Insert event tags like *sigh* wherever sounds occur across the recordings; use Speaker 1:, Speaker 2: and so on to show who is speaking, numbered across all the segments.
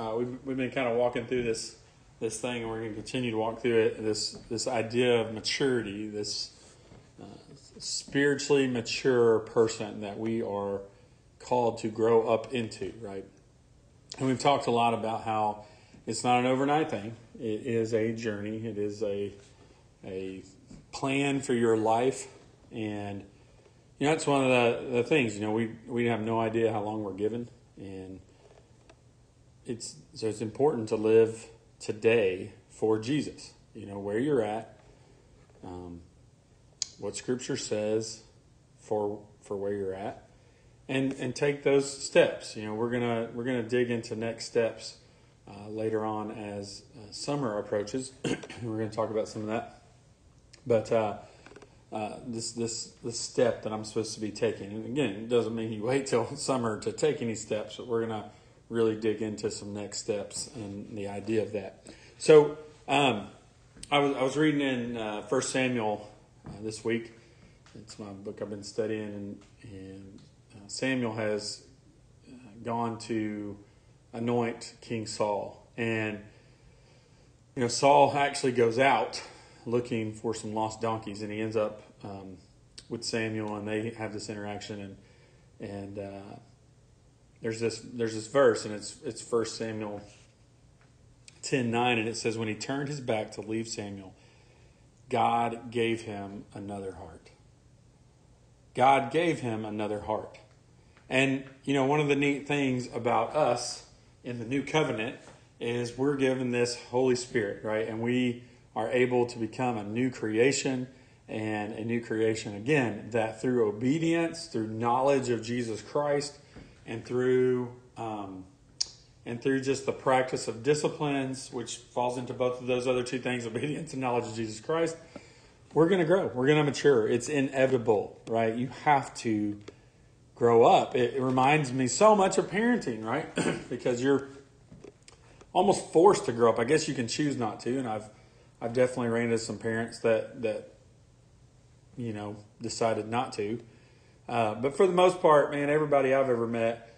Speaker 1: Uh, we've, we've been kind of walking through this this thing, and we're going to continue to walk through it. This this idea of maturity, this uh, spiritually mature person that we are called to grow up into, right? And we've talked a lot about how it's not an overnight thing. It is a journey. It is a a plan for your life, and you know that's one of the, the things. You know, we we have no idea how long we're given, and it's so it's important to live today for Jesus. You know where you're at, um, what Scripture says for for where you're at, and and take those steps. You know we're gonna we're gonna dig into next steps uh, later on as uh, summer approaches. *clears throat* we're gonna talk about some of that, but. Uh, uh, this this this step that I'm supposed to be taking. And again, it doesn't mean you wait till *laughs* summer to take any steps, but we're gonna really dig into some next steps and the idea of that. So um, I was I was reading in uh, First Samuel uh, this week. It's my book I've been studying, and and uh, Samuel has uh, gone to anoint King Saul, and you know Saul actually goes out looking for some lost donkeys, and he ends up um, with Samuel, and they have this interaction, and and uh, there's this there's this verse, and it's it's First Samuel ten nine, and it says, "When he turned his back to leave Samuel, God gave him another heart. God gave him another heart." And you know, one of the neat things about us in the new covenant is we're given this Holy Spirit, right? And we are able to become a new creation and a new creation again that through obedience, through knowledge of Jesus Christ, and through um, and through just the practice of disciplines, which falls into both of those other two things, obedience and knowledge of Jesus Christ, we're going to grow. We're going to mature. It's inevitable, right? You have to grow up. It, it reminds me so much of parenting, right? *clears throat* because you're almost forced to grow up. I guess you can choose not to, and I've I've definitely ran into some parents that that you know decided not to. Uh, but for the most part, man, everybody I've ever met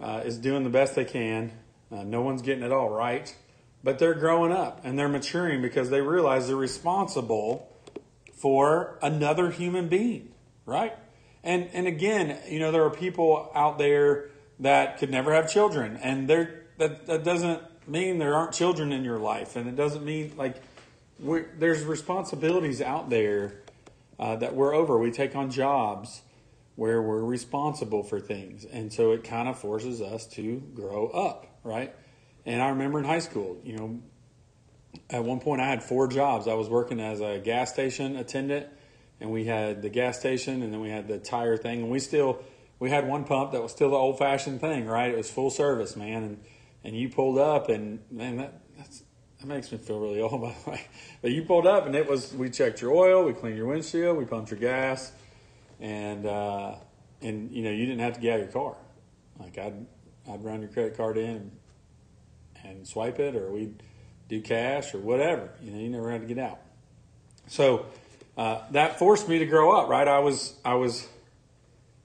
Speaker 1: uh, is doing the best they can. Uh, no one's getting it all right, but they're growing up and they're maturing because they realize they're responsible for another human being, right? And and again, you know, there are people out there that could never have children, and there that that doesn't mean there aren't children in your life, and it doesn't mean like there's responsibilities out there uh, that we're over. We take on jobs where we're responsible for things. And so it kind of forces us to grow up, right? And I remember in high school, you know, at one point I had four jobs. I was working as a gas station attendant, and we had the gas station, and then we had the tire thing, and we still we had one pump that was still the old fashioned thing, right? It was full service, man, and and you pulled up, and man, that that's that makes me feel really *laughs* old, by the way. But you pulled up, and it was we checked your oil, we cleaned your windshield, we pumped your gas and uh, and you know you didn't have to get out of your car. Like I'd I'd run your credit card in and, swipe it, or we'd do cash or whatever. You know, you never had to get out. So uh, that forced me to grow up. Right, I was I was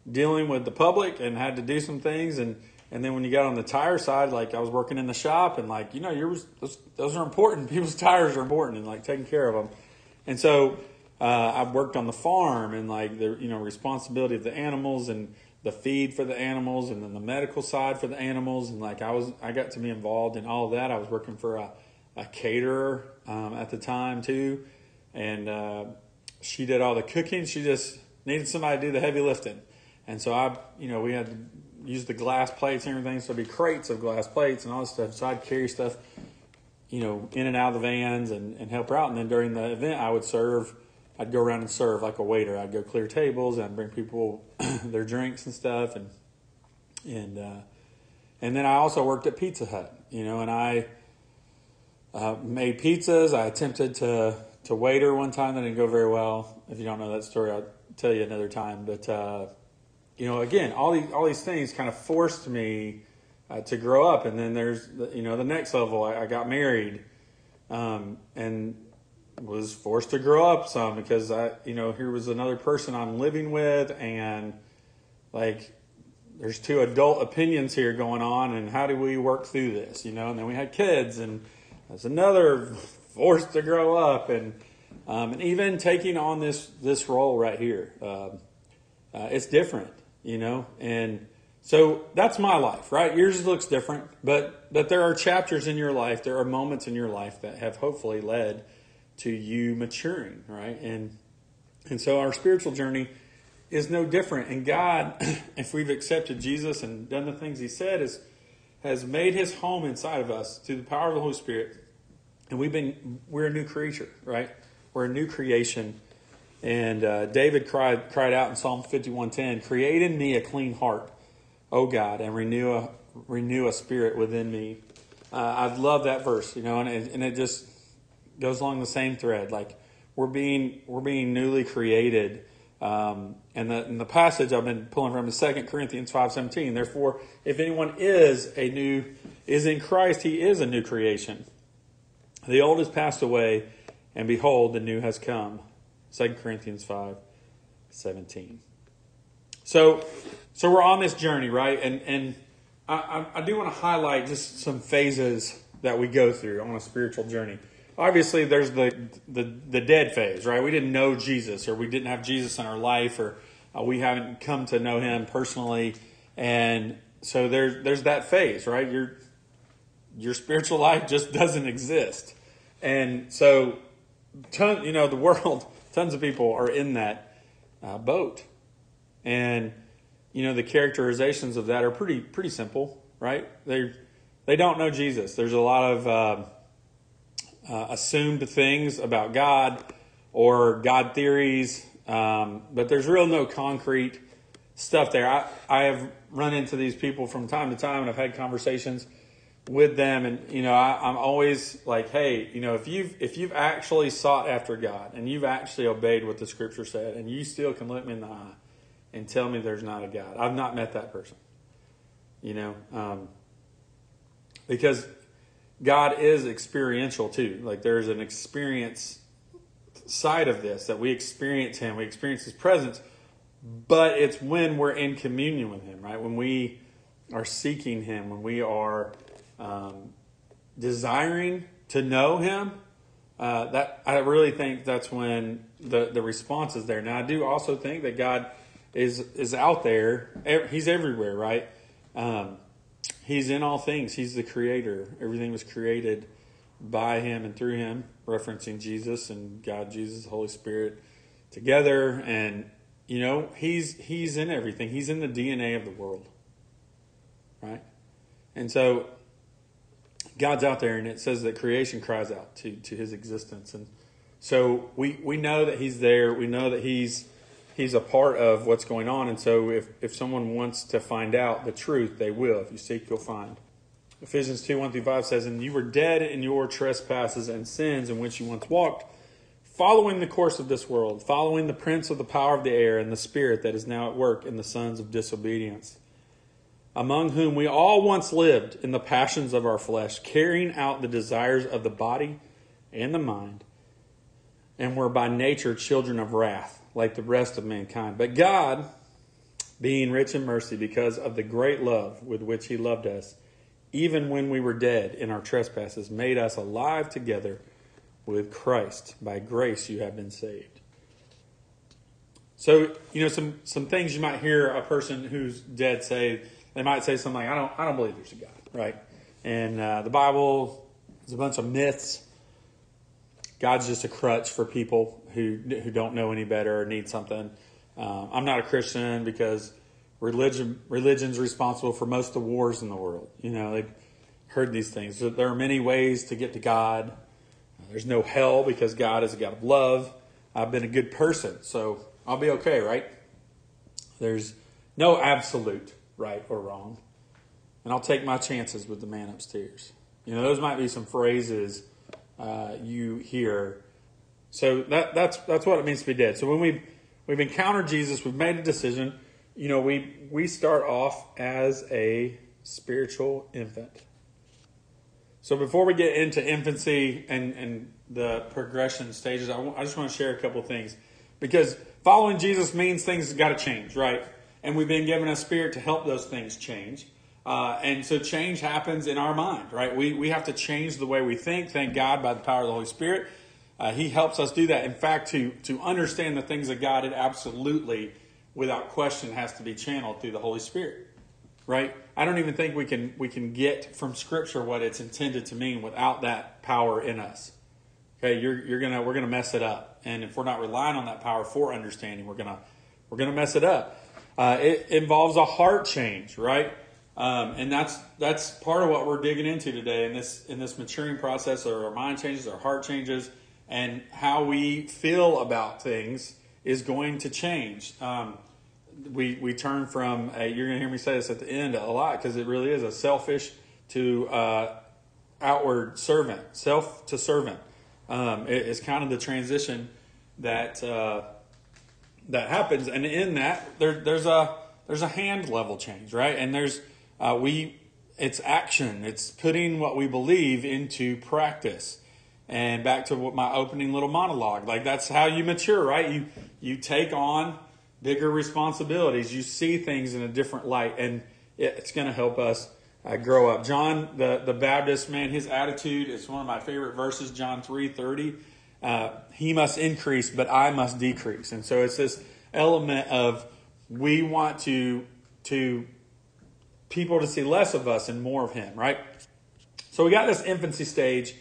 Speaker 1: dealing with the public and had to do some things and. And then when you got on the tire side, like I was working in the shop, and like you know, those, those are important. *laughs* People's tires are important, and like taking care of them. And so uh, I've worked on the farm and like the you know responsibility of the animals and the feed for the animals and then the medical side for the animals and like I was I got to be involved in all of that. I was working for a, a caterer um, at the time too, and uh, she did all the cooking. She just needed somebody to do the heavy lifting, and so I you know we had to use the glass plates and everything. So it'd be crates of glass plates and all this stuff. So I'd carry stuff, you know, in and out of the vans and, and help her out. And then during the event, I would serve I'd go around and serve like a waiter. I'd go clear tables and bring people *clears throat* their drinks and stuff, and and uh, and then I also worked at Pizza Hut, you know, and I uh, made pizzas. I attempted to to waiter one time that didn't go very well. If you don't know that story, I'll tell you another time. But uh, you know, again, all these all these things kind of forced me uh, to grow up. And then there's the, you know the next level. I, I got married, um, and was forced to grow up some because I, you know, here was another person I'm living with, and like there's two adult opinions here going on, and how do we work through this? You know, and then we had kids, and that's another *laughs* force to grow up, and um, and even taking on this this role right here, um, uh, it's different, you know, and so that's my life, right? Yours looks different, but but there are chapters in your life, there are moments in your life that have hopefully led to you maturing, right? And and so our spiritual journey is no different. And God, *clears throat* if we've accepted Jesus and done the things He said, is has made His home inside of us through the power of the Holy Spirit. And we've been we're a new creature, right? We're a new creation. And uh, David cried cried out in Psalm fifty one ten, "Create in me a clean heart, O God, and renew a renew a spirit within me." Uh, I love that verse, you know, and it, and it just goes along the same thread. Like we're being we're being newly created um, and, the, and the passage I've been pulling from is 2 Corinthians 5.17. Therefore, if anyone is a new, is in Christ, he is a new creation. The old has passed away, and behold, the new has come. 2 Corinthians 5.17. So, so we're on this journey, right? And, and I, I do want to highlight just some phases that we go through on a spiritual journey obviously there's the, the the dead phase, right? We didn't know Jesus, or we didn't have Jesus in our life, or uh, we haven't come to know Him personally, and so there's there's that phase, right? Your your spiritual life just doesn't exist, and so ton, you know, the *laughs* world, tons of people are in that uh, boat, and you know the characterizations of that are pretty pretty simple, right? They they don't know Jesus. There's a lot of uh, uh, assumed things about God or God theories, um, but there's real no concrete stuff there. I, I have run into these people from time to time and I've had conversations with them and you know I, am always like hey you know if you've if you've actually sought after god and you've actually obeyed what the scripture said and you still can look me in the eye and tell me there's not a god i've not met that person you know um, because God is experiential too. Like there's an experience side of this that we experience Him, we experience His presence, but it's when we're in communion with Him, right? When we are seeking Him, when we are um, desiring to know Him. Uh, that I really think that's when the the response is there. Now I do also think that God is is out there. He's everywhere, right? Um, He's in all things. He's the creator. Everything was created by him and through him, referencing Jesus and God, Jesus, Holy Spirit together. And you know, he's he's in everything. He's in the DNA of the world. Right? And so God's out there and it says that creation cries out to, to his existence. And so we, we know that he's there. We know that he's he's a part of what's going on. And so if, if someone wants to find out the truth, they will. If you seek, you'll find. Ephesians 2 1 through 5 says, And you were dead in your trespasses and sins in which you once walked, following the course of this world, following the prince of the power of the air and the spirit that is now at work in the sons of disobedience, among whom we all once lived in the passions of our flesh, carrying out the desires of the body and the mind, and were by nature children of wrath like the rest of mankind. But God, being rich in mercy because of the great love with which He loved us, even when we were dead in our trespasses, made us alive together with Christ. By grace you have been saved. So, you know, some, some things you might hear a person who's dead say, they might say something like, I don't, I don't believe there's a God, right? And uh, the Bible is a bunch of myths. God's just a crutch for people who who don't know any better or need something. Um, I'm not a Christian because religion religion's responsible for most of the wars in the world. You know, they've heard these things. There are many ways to get to God. There's no hell because God is a God of love. I've been a good person, so I'll be okay, right? There's no absolute right or wrong. And I'll take my chances with the man upstairs. You know, those might be some phrases uh, you hear so that, that's that's what it means to be dead. So when we we've encountered Jesus, we've made a decision. You know, we we start off as a spiritual infant. So before we get into infancy and and the progression stages, I, w- I just want to share a couple things because following Jesus means things got to change, right? and we've been given a spirit to help those things change. Uh, and so change happens in our mind, right? We, we have to change the way we think. Thank God by the power of the Holy Spirit. Uh, he helps us do that. In fact, to, to understand the things of God, it absolutely, without question, has to be channeled through the Holy Spirit, right? I don't even think we can we can get from Scripture what it's intended to mean without that power in us. Okay, you're, you're gonna we're gonna mess it up, and if we're not relying on that power for understanding, we're gonna we're gonna mess it up. Uh, it involves a heart change, right? Um, and that's that's part of what we're digging into today in this in this maturing process. Our mind changes, our heart changes, and how we feel about things is going to change. Um, we we turn from a, you're going to hear me say this at the end a lot because it really is a selfish to uh, outward servant, self to servant. Um, it, it's kind of the transition that uh, that happens, and in that there, there's a there's a hand level change, right? And there's uh, we it's action. It's putting what we believe into practice. And back to what my opening little monologue, like that's how you mature, right? You you take on bigger responsibilities. You see things in a different light, and it's going to help us uh, grow up. John, the, the Baptist man, his attitude is one of my favorite verses, John 3 30. Uh, he must increase, but I must decrease. And so it's this element of we want to, to people to see less of us and more of him, right? So we got this infancy stage.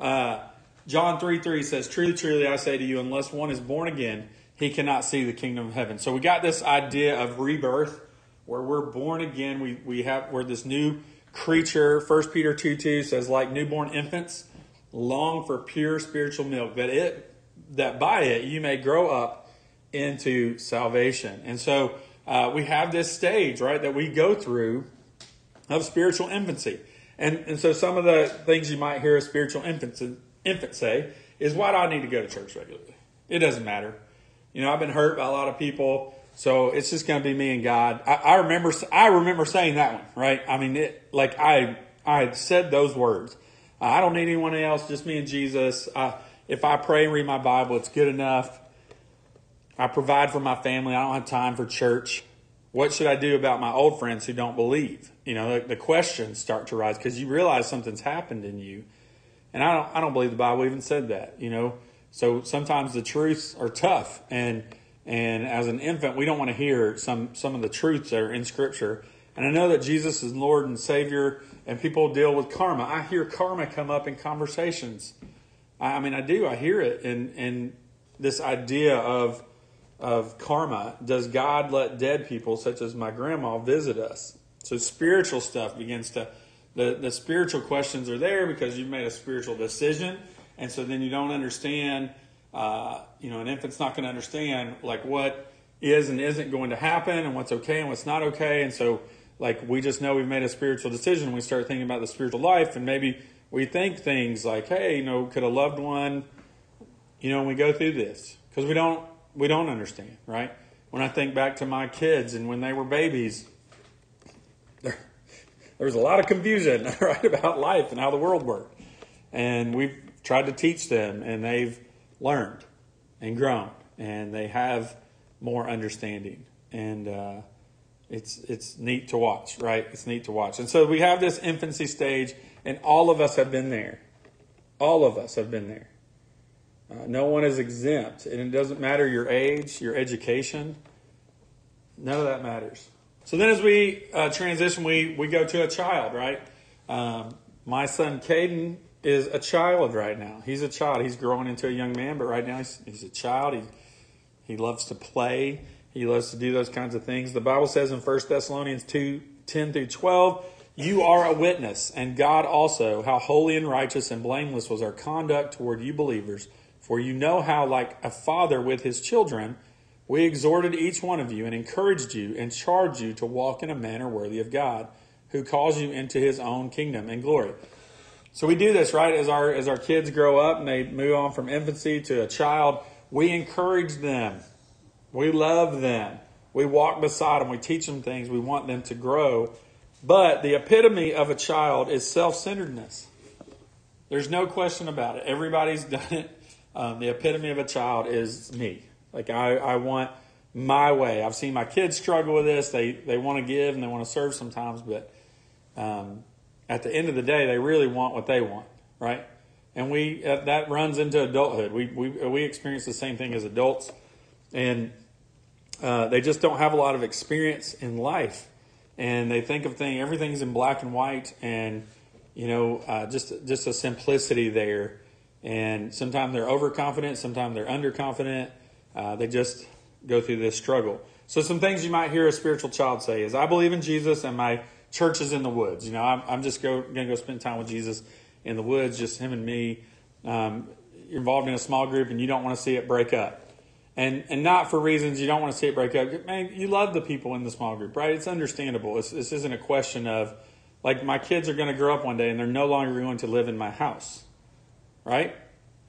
Speaker 1: Uh, John 3 3 says, Truly, truly, I say to you, unless one is born again, he cannot see the kingdom of heaven. So we got this idea of rebirth where we're born again. We, we have, we're this new creature. 1 Peter 2 2 says, like newborn infants, long for pure spiritual milk, that it, that by it you may grow up into salvation. And so uh, we have this stage, right, that we go through of spiritual infancy. And, and so some of the things you might hear a spiritual infant, infant say is, why do I need to go to church regularly? It doesn't matter. You know, I've been hurt by a lot of people, so it's just going to be me and God. I, I, remember, I remember saying that one, right? I mean, it, like I, I said those words. I don't need anyone else, just me and Jesus. If I pray and read my Bible, it's good enough. I provide for my family. I don't have time for church. What should I do about my old friends who don't believe? You know, the, the questions start to rise because you realize something's happened in you. And I don't, I don't believe the Bible even said that, you know. So sometimes the truths are tough, and and as an infant, we don't want to hear some some of the truths that are in Scripture. And I know that Jesus is Lord and Savior, and people deal with karma. I hear karma come up in conversations. I, I mean, I do. I hear it, and and this idea of of karma. Does God let dead people, such as my grandma, visit us? So spiritual stuff begins to the, the spiritual questions are there because you've made a spiritual decision and so then you don't understand. Uh, you know, an infant's not going to understand like what is and isn't going to happen, and what's okay and what's not okay. And so, like, we just know we've made a spiritual decision. We start thinking about the spiritual life, and maybe we think things like, "Hey, you know, could a loved one?" You know, we go through this because we don't we don't understand, right? When I think back to my kids and when they were babies, there, there was a lot of confusion, *laughs* right, about life and how the world worked. And we've tried to teach them, and they've learned and grown, and they have more understanding. And uh, it's it's neat to watch, right? It's neat to watch. And so we have this infancy stage, and all of us have been there. All of us have been there. Uh, no one is exempt, and it doesn't matter your age, your education. None of that matters. So then, as we uh, transition, we we go to a child, right? Um, my son Caden is a child right now. He's a child. He's growing into a young man, but right now he's, he's a child. He, he loves to play. He loves to do those kinds of things. The Bible says in 1 Thessalonians 2 10 through 12, you are a witness, and God also, how holy and righteous and blameless was our conduct toward you believers. For you know how, like a father with his children, we exhorted each one of you and encouraged you and charged you to walk in a manner worthy of God, who calls you into his own kingdom and glory. So we do this, right? As our as our kids grow up and they move on from infancy to a child, we encourage them. We love them. We walk beside them. We teach them things. We want them to grow. But the epitome of a child is self-centeredness. There's no question about it. Everybody's *laughs* done it. Um, the epitome of a child is me. Like I, I want my way. I've seen my kids struggle with this. They they want to give and they want to serve sometimes, but um, at the end of the day, they really want what they want, right? And we uh, that runs into adulthood. We we we experience the same thing as adults, and uh, they just don't have a lot of experience in life, and they think of things everything's in black and white, and you know uh, just just a simplicity there. And sometimes they're overconfident, sometimes they're underconfident. Uh, they just go through this struggle. So some things you might hear a spiritual child say is, "I believe in Jesus, and my church is in the woods. You know, I'm, I'm just go, going to go spend time with Jesus in the woods, just him and me. Um, you're involved in a small group, and you don't want to see it break up." and and not for reasons you don't want to see it break up. Man, you love the people in the small group, right? It's understandable. It's, this isn't a question of like my kids are going to grow up one day and they're no longer going to live in my house, right?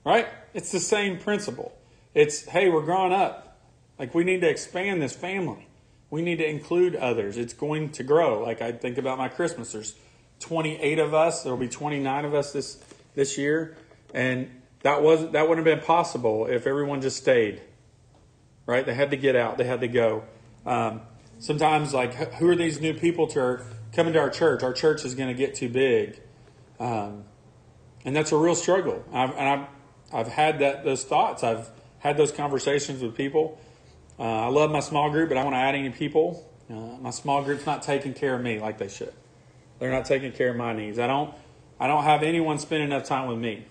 Speaker 1: Right? It's the same principle. It's hey, we're growing up. Like we need to expand this family. We need to include others. It's going to grow. Like I think about my Christmas. There's 28 of us. There'll be 29 of us this this year, and that wasn't, that wouldn't have been possible if everyone just stayed right? They had to get out, they had to go. Um, sometimes, like, who are these new people to our, coming to our church? Our church is going to get too big. Um, and that's a real struggle. I've, and I've, I've had that those thoughts. I've had those conversations with people. Uh, I love my small group, but I want to add any people. Uh, my small group's not taking care of me like they should. They're not taking care of my needs. I don't. I don't have anyone spend enough time with me.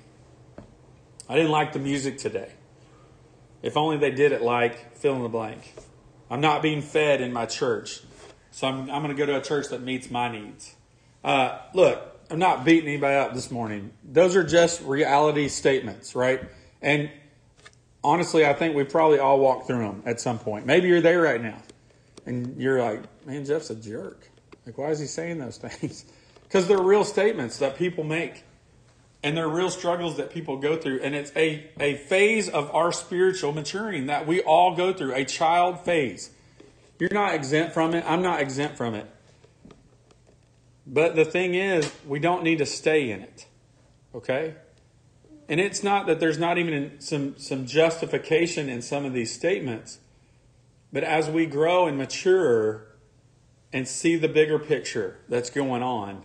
Speaker 1: I didn't like the music today. If only they did it like fill in the blank. I'm not being fed in my church, so I'm, I'm going to go to a church that meets my needs. Uh, look, I'm not beating anybody up this morning. Those are just reality statements, right? And honestly, I think we probably all walk through them at some point. Maybe you're there right now, and you're like, man, Jeff's a jerk. Like, why is he saying those *laughs* things? Because they're real statements that people make and they're real struggles that people go through. And it's a, a phase of our spiritual maturing that we all go through, a child phase. You're not exempt from it. I'm not exempt from it. But the thing is, we don't need to stay in it. Okay? And it's not that there's not even some, some justification in some of these statements. But as we grow and mature and see the bigger picture that's going on,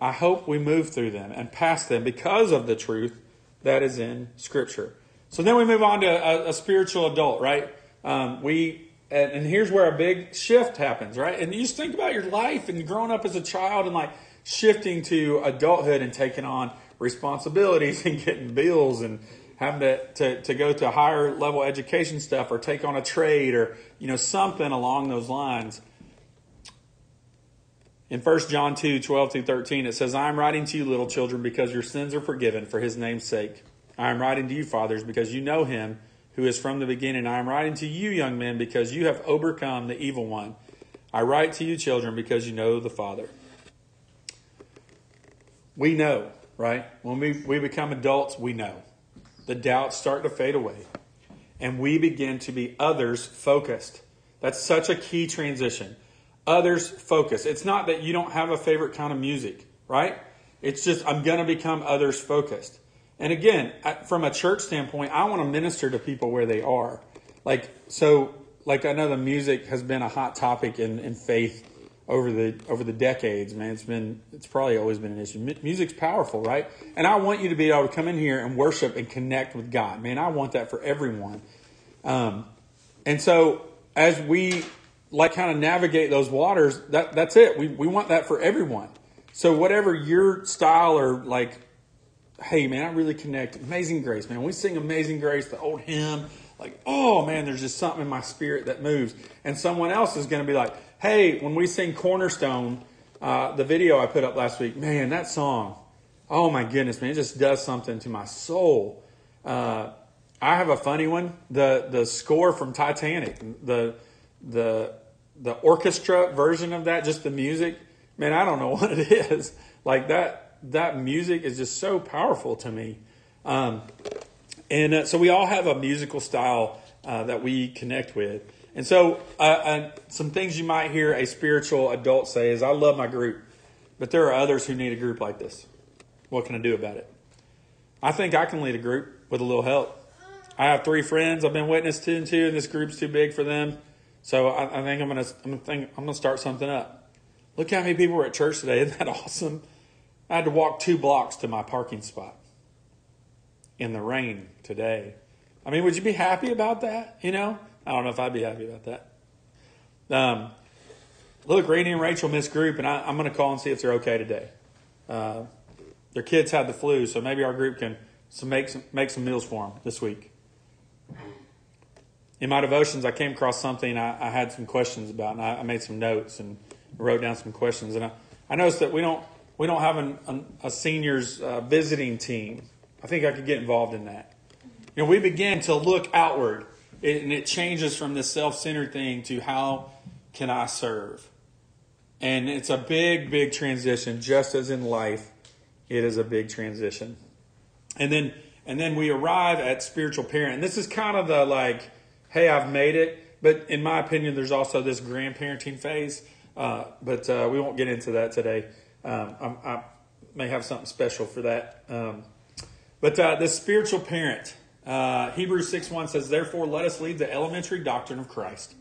Speaker 1: I hope we move through them and past them because of the truth that is in Scripture. So then we move on to a, a spiritual adult, right? Um, we and, and, here's where a big shift happens, right? And you just think about your life and growing up as a child and like shifting to adulthood and taking on responsibilities *laughs* and getting bills and having to, to, to go to higher level education stuff or take on a trade or you know something along those lines in 1 John 2 12 through 13, it says, I am writing to you, little children, because your sins are forgiven for his name's sake. I am writing to you, fathers, because you know him who is from the beginning. I am writing to you, young men, because you have overcome the evil one. I write to you, children, because you know the Father. We know, right? When we, we become adults, we know. The doubts start to fade away. And we begin to be others focused. That's such a key transition others focus. It's not that you don't have a favorite kind of music, right? It's just, I'm going to become others focused. And again, from a church standpoint, I want to minister to people where they are. Like, so, like I know the music has been a hot topic in, in faith over the over the decades, man. It's been it's probably always been an issue. Music's powerful, right? And I want you to be able to come in here and worship and connect with God, man. I want that for everyone. Um, and so as we like kind of navigate those waters, that that's it. We we want that for everyone. So whatever your style or like, hey man, I really connect. Amazing Grace, man. we sing Amazing Grace, the old hymn, like, oh man, there's just something in my spirit that moves. And someone else is going to be like, hey, when we sing Cornerstone, uh, the video I put up last week, man, that song, oh my goodness, man, it just does something to my soul. Uh, I have a funny one. The the score from Titanic, the the the orchestra version of that, just the music, man, I don't know *laughs* what it is. Like that that music is just so powerful to me. Um, and uh, so we all have a musical style uh, that we connect with. And so, uh, some things you might hear a spiritual adult say is, I love my group, but there are others who need a group like this. What can I do about it? I think I can lead a group with a little help. I have three friends I've been witness to, and two, and this group's too big for them. So I, I think I'm gonna I'm gonna think I'm gonna start something up. Look how many people were at church today. *laughs* Isn't that awesome? I had to walk two blocks to my parking spot in the rain today. I mean, would you be happy about that? You know, I don't know if I'd be happy about that. Um, look, Rainey and Rachel missed group, and I, am going to call and see if they're okay today. Uh, their kids had the flu, so maybe our group can some make some make some meals for them this week. In my devotions, I came across something I, I had some questions about, and I, I, made some notes and wrote down some questions. And I, I noticed that we don't we don't have an, an, a seniors uh, visiting team. I think I could get involved in that. You know, we begin to look outward, and it changes from this self-centered thing to how can I serve? And it's a big, big transition, just as in life, it is a big transition. And then and then we arrive at spiritual parent. And this is kind of the like, hey, I've made it. But in my opinion, there's also this grandparenting phase. Uh, but uh, we won't get into that today. Um, i may have something special for that. Um, but uh, the spiritual parent, uh, Hebrews 6 1 says, Therefore, let us leave the elementary doctrine of Christ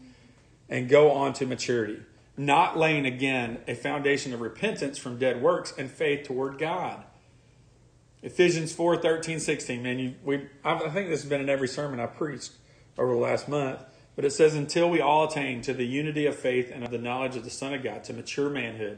Speaker 1: and go on to maturity, not laying again a foundation of repentance from dead works and faith toward God. Ephesians 4 13, 16. Man, you, we, I think this has been in every sermon I preached over the last month. But it says, Until we all attain to the unity of faith and of the knowledge of the Son of God, to mature manhood,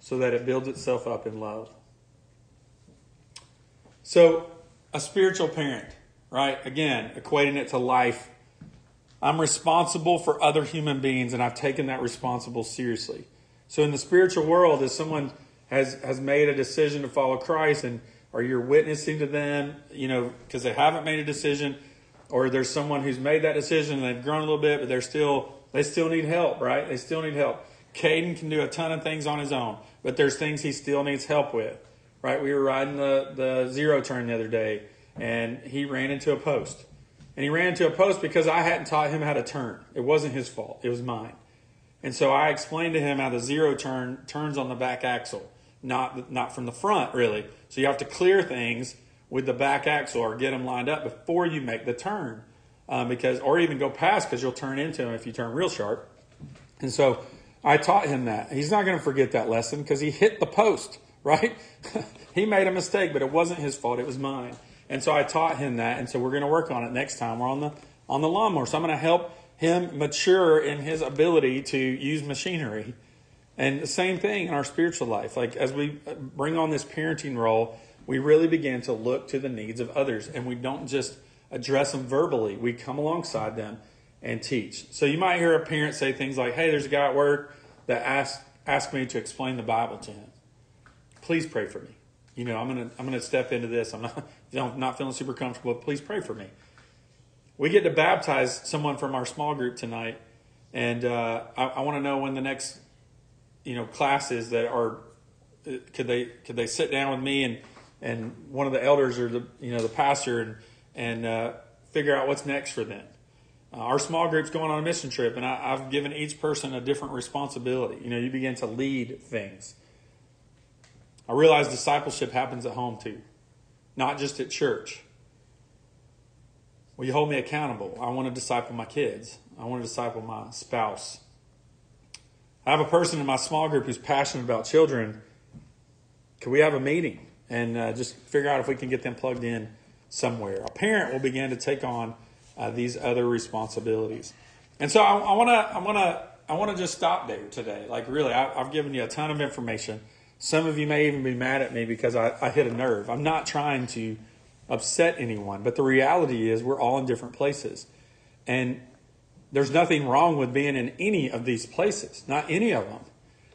Speaker 1: so that it builds itself up in love. So, a spiritual parent, right? Again, equating it to life I'm responsible for other human beings, and I've taken that responsible seriously. So in the spiritual world, if someone has has made a decision to follow Christ, and or you're witnessing to them, you know, because they haven't made a decision, or there's someone who's made that decision and they've grown a little bit, but they're still they still need help, right? They still need help. Caden can do a ton of things on his own, but there's things he still needs help with, right? We were riding the the zero turn the other day, and he ran into a post and he ran into a post because I hadn't taught him how to turn. It wasn't his fault, it was mine. And so I explained to him how the zero turn turns on the back axle, not, not from the front, really. So you have to clear things with the back axle or get them lined up before you make the turn. Um, because or even go past because you'll turn into them if you turn real sharp. And so I taught him that. He's not going to forget that lesson because he hit the post, *laughs* right? he made a mistake, but it wasn't his fault, it was mine. And so I taught him that, and so we're going to work on it next time. We're on the on the lawnmower, so I'm going to help him mature in his ability to use machinery. And the same thing in our spiritual life. Like as we uh, bring on this parenting role, we really begin to look to the needs of others, and we don't just address them verbally. We come alongside them and teach. So you might hear a parent say things like, "Hey, there's a guy at work that asked asked me to explain the Bible to him. Please pray for me." you know, I'm gonna I'm gonna step into this. I'm not *laughs* I'm not feeling super comfortable. Please pray for me. We get to baptize someone from our small group tonight, and uh, I, I want to know when the next you know classes that are could they could they sit down with me and and one of the elders or the you know the pastor and and uh, figure out what's next for them. Uh, our small group's going on a mission trip, and I, I've given each person a different responsibility. You know, you begin to lead things. I realize discipleship happens at home too, not just at church. Will you hold me accountable? I want to disciple my kids. I want to disciple my spouse. I have a person in my small group who's passionate about children. Could we have a meeting and uh, just figure out if we can get them plugged in somewhere? A parent will begin to take on uh, these other responsibilities. And so I want to, I want to, I want to just stop there today. Like really, I, I've given you a ton of information. Some of you may even be mad at me because I, I hit a nerve. I'm not trying to upset anyone, but the reality is we're all in different places. And there's nothing wrong with being in any of these places, not any of them.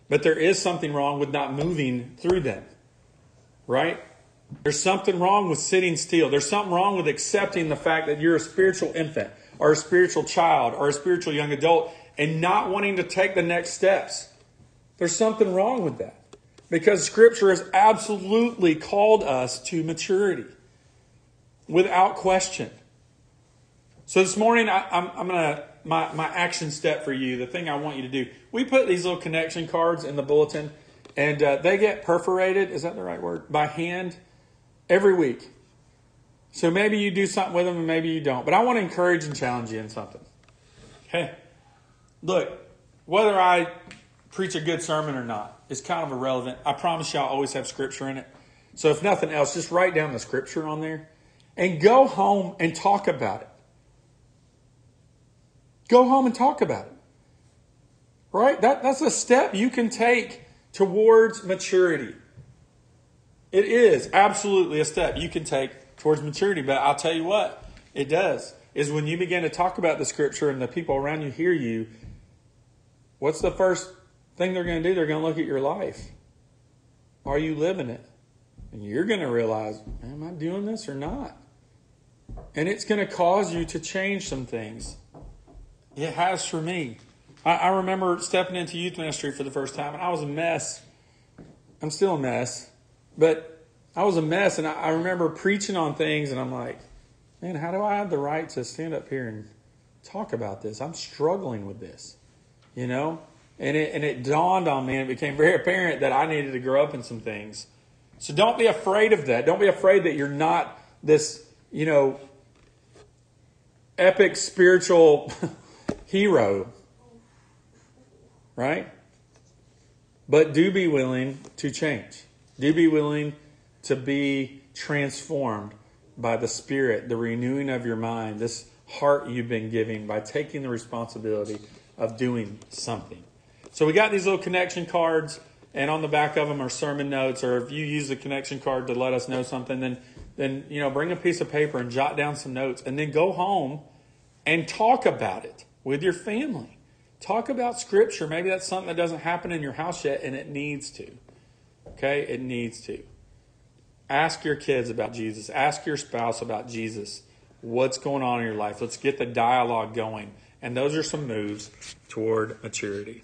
Speaker 1: But there is something wrong with not moving through them, right? There's something wrong with sitting still. There's something wrong with accepting the fact that you're a spiritual infant or a spiritual child or a spiritual young adult and not wanting to take the next steps. There's something wrong with that. Because Scripture has absolutely called us to maturity without question. So this morning, I, am I'm, I'm going to, my, my action step for you, the thing I want you to do, we put these little connection cards in the bulletin, and uh, they get perforated, is that the right word? By hand every week. So maybe you do something with them and maybe you don't. But I want to encourage and challenge you in something. Okay? Look, whether I preach a good sermon or not is kind of irrelevant. I promise you I'll always have scripture in it. So if nothing else, just write down the scripture on there and go home and talk about it. Go home and talk about it. Right? That, that's a step you can take towards maturity. It is absolutely a step you can take towards maturity. But I'll tell you what, it does. Is when you begin to talk about the scripture and the people around you hear you, what's the first thing they're going to do? They're going to look at your life. Are you living it? And you're going to realize, am I doing this or not? And it's going to cause you to change some things. It has for me. I, I remember stepping into youth ministry for the first time, and I was a mess. I'm still a mess, but I was a mess, and I, I remember preaching on things, and I'm like, man, how do I have the right to stand up here and talk about this? I'm struggling with this, you know? And it, and it dawned on me, and it became very apparent that I needed to grow up in some things. So don't be afraid of that. Don't be afraid that you're not this, you know, epic spiritual *laughs* hero right? But do be willing to change. Do be willing to be transformed by the Spirit, the renewing of your mind, this heart you've been giving by taking the responsibility of doing something. So we got these little connection cards, and on the back of them are sermon notes. Or if you use the connection card to let us know something, then then you know bring a piece of paper and jot down some notes, and then go home and talk about it with your family. Talk about scripture. Maybe that's something that doesn't happen in your house yet, and it needs to. Okay? It needs to. Ask your kids about Jesus. Ask your spouse about Jesus. What's going on in your life? Let's get the dialogue going. And those are some moves toward maturity.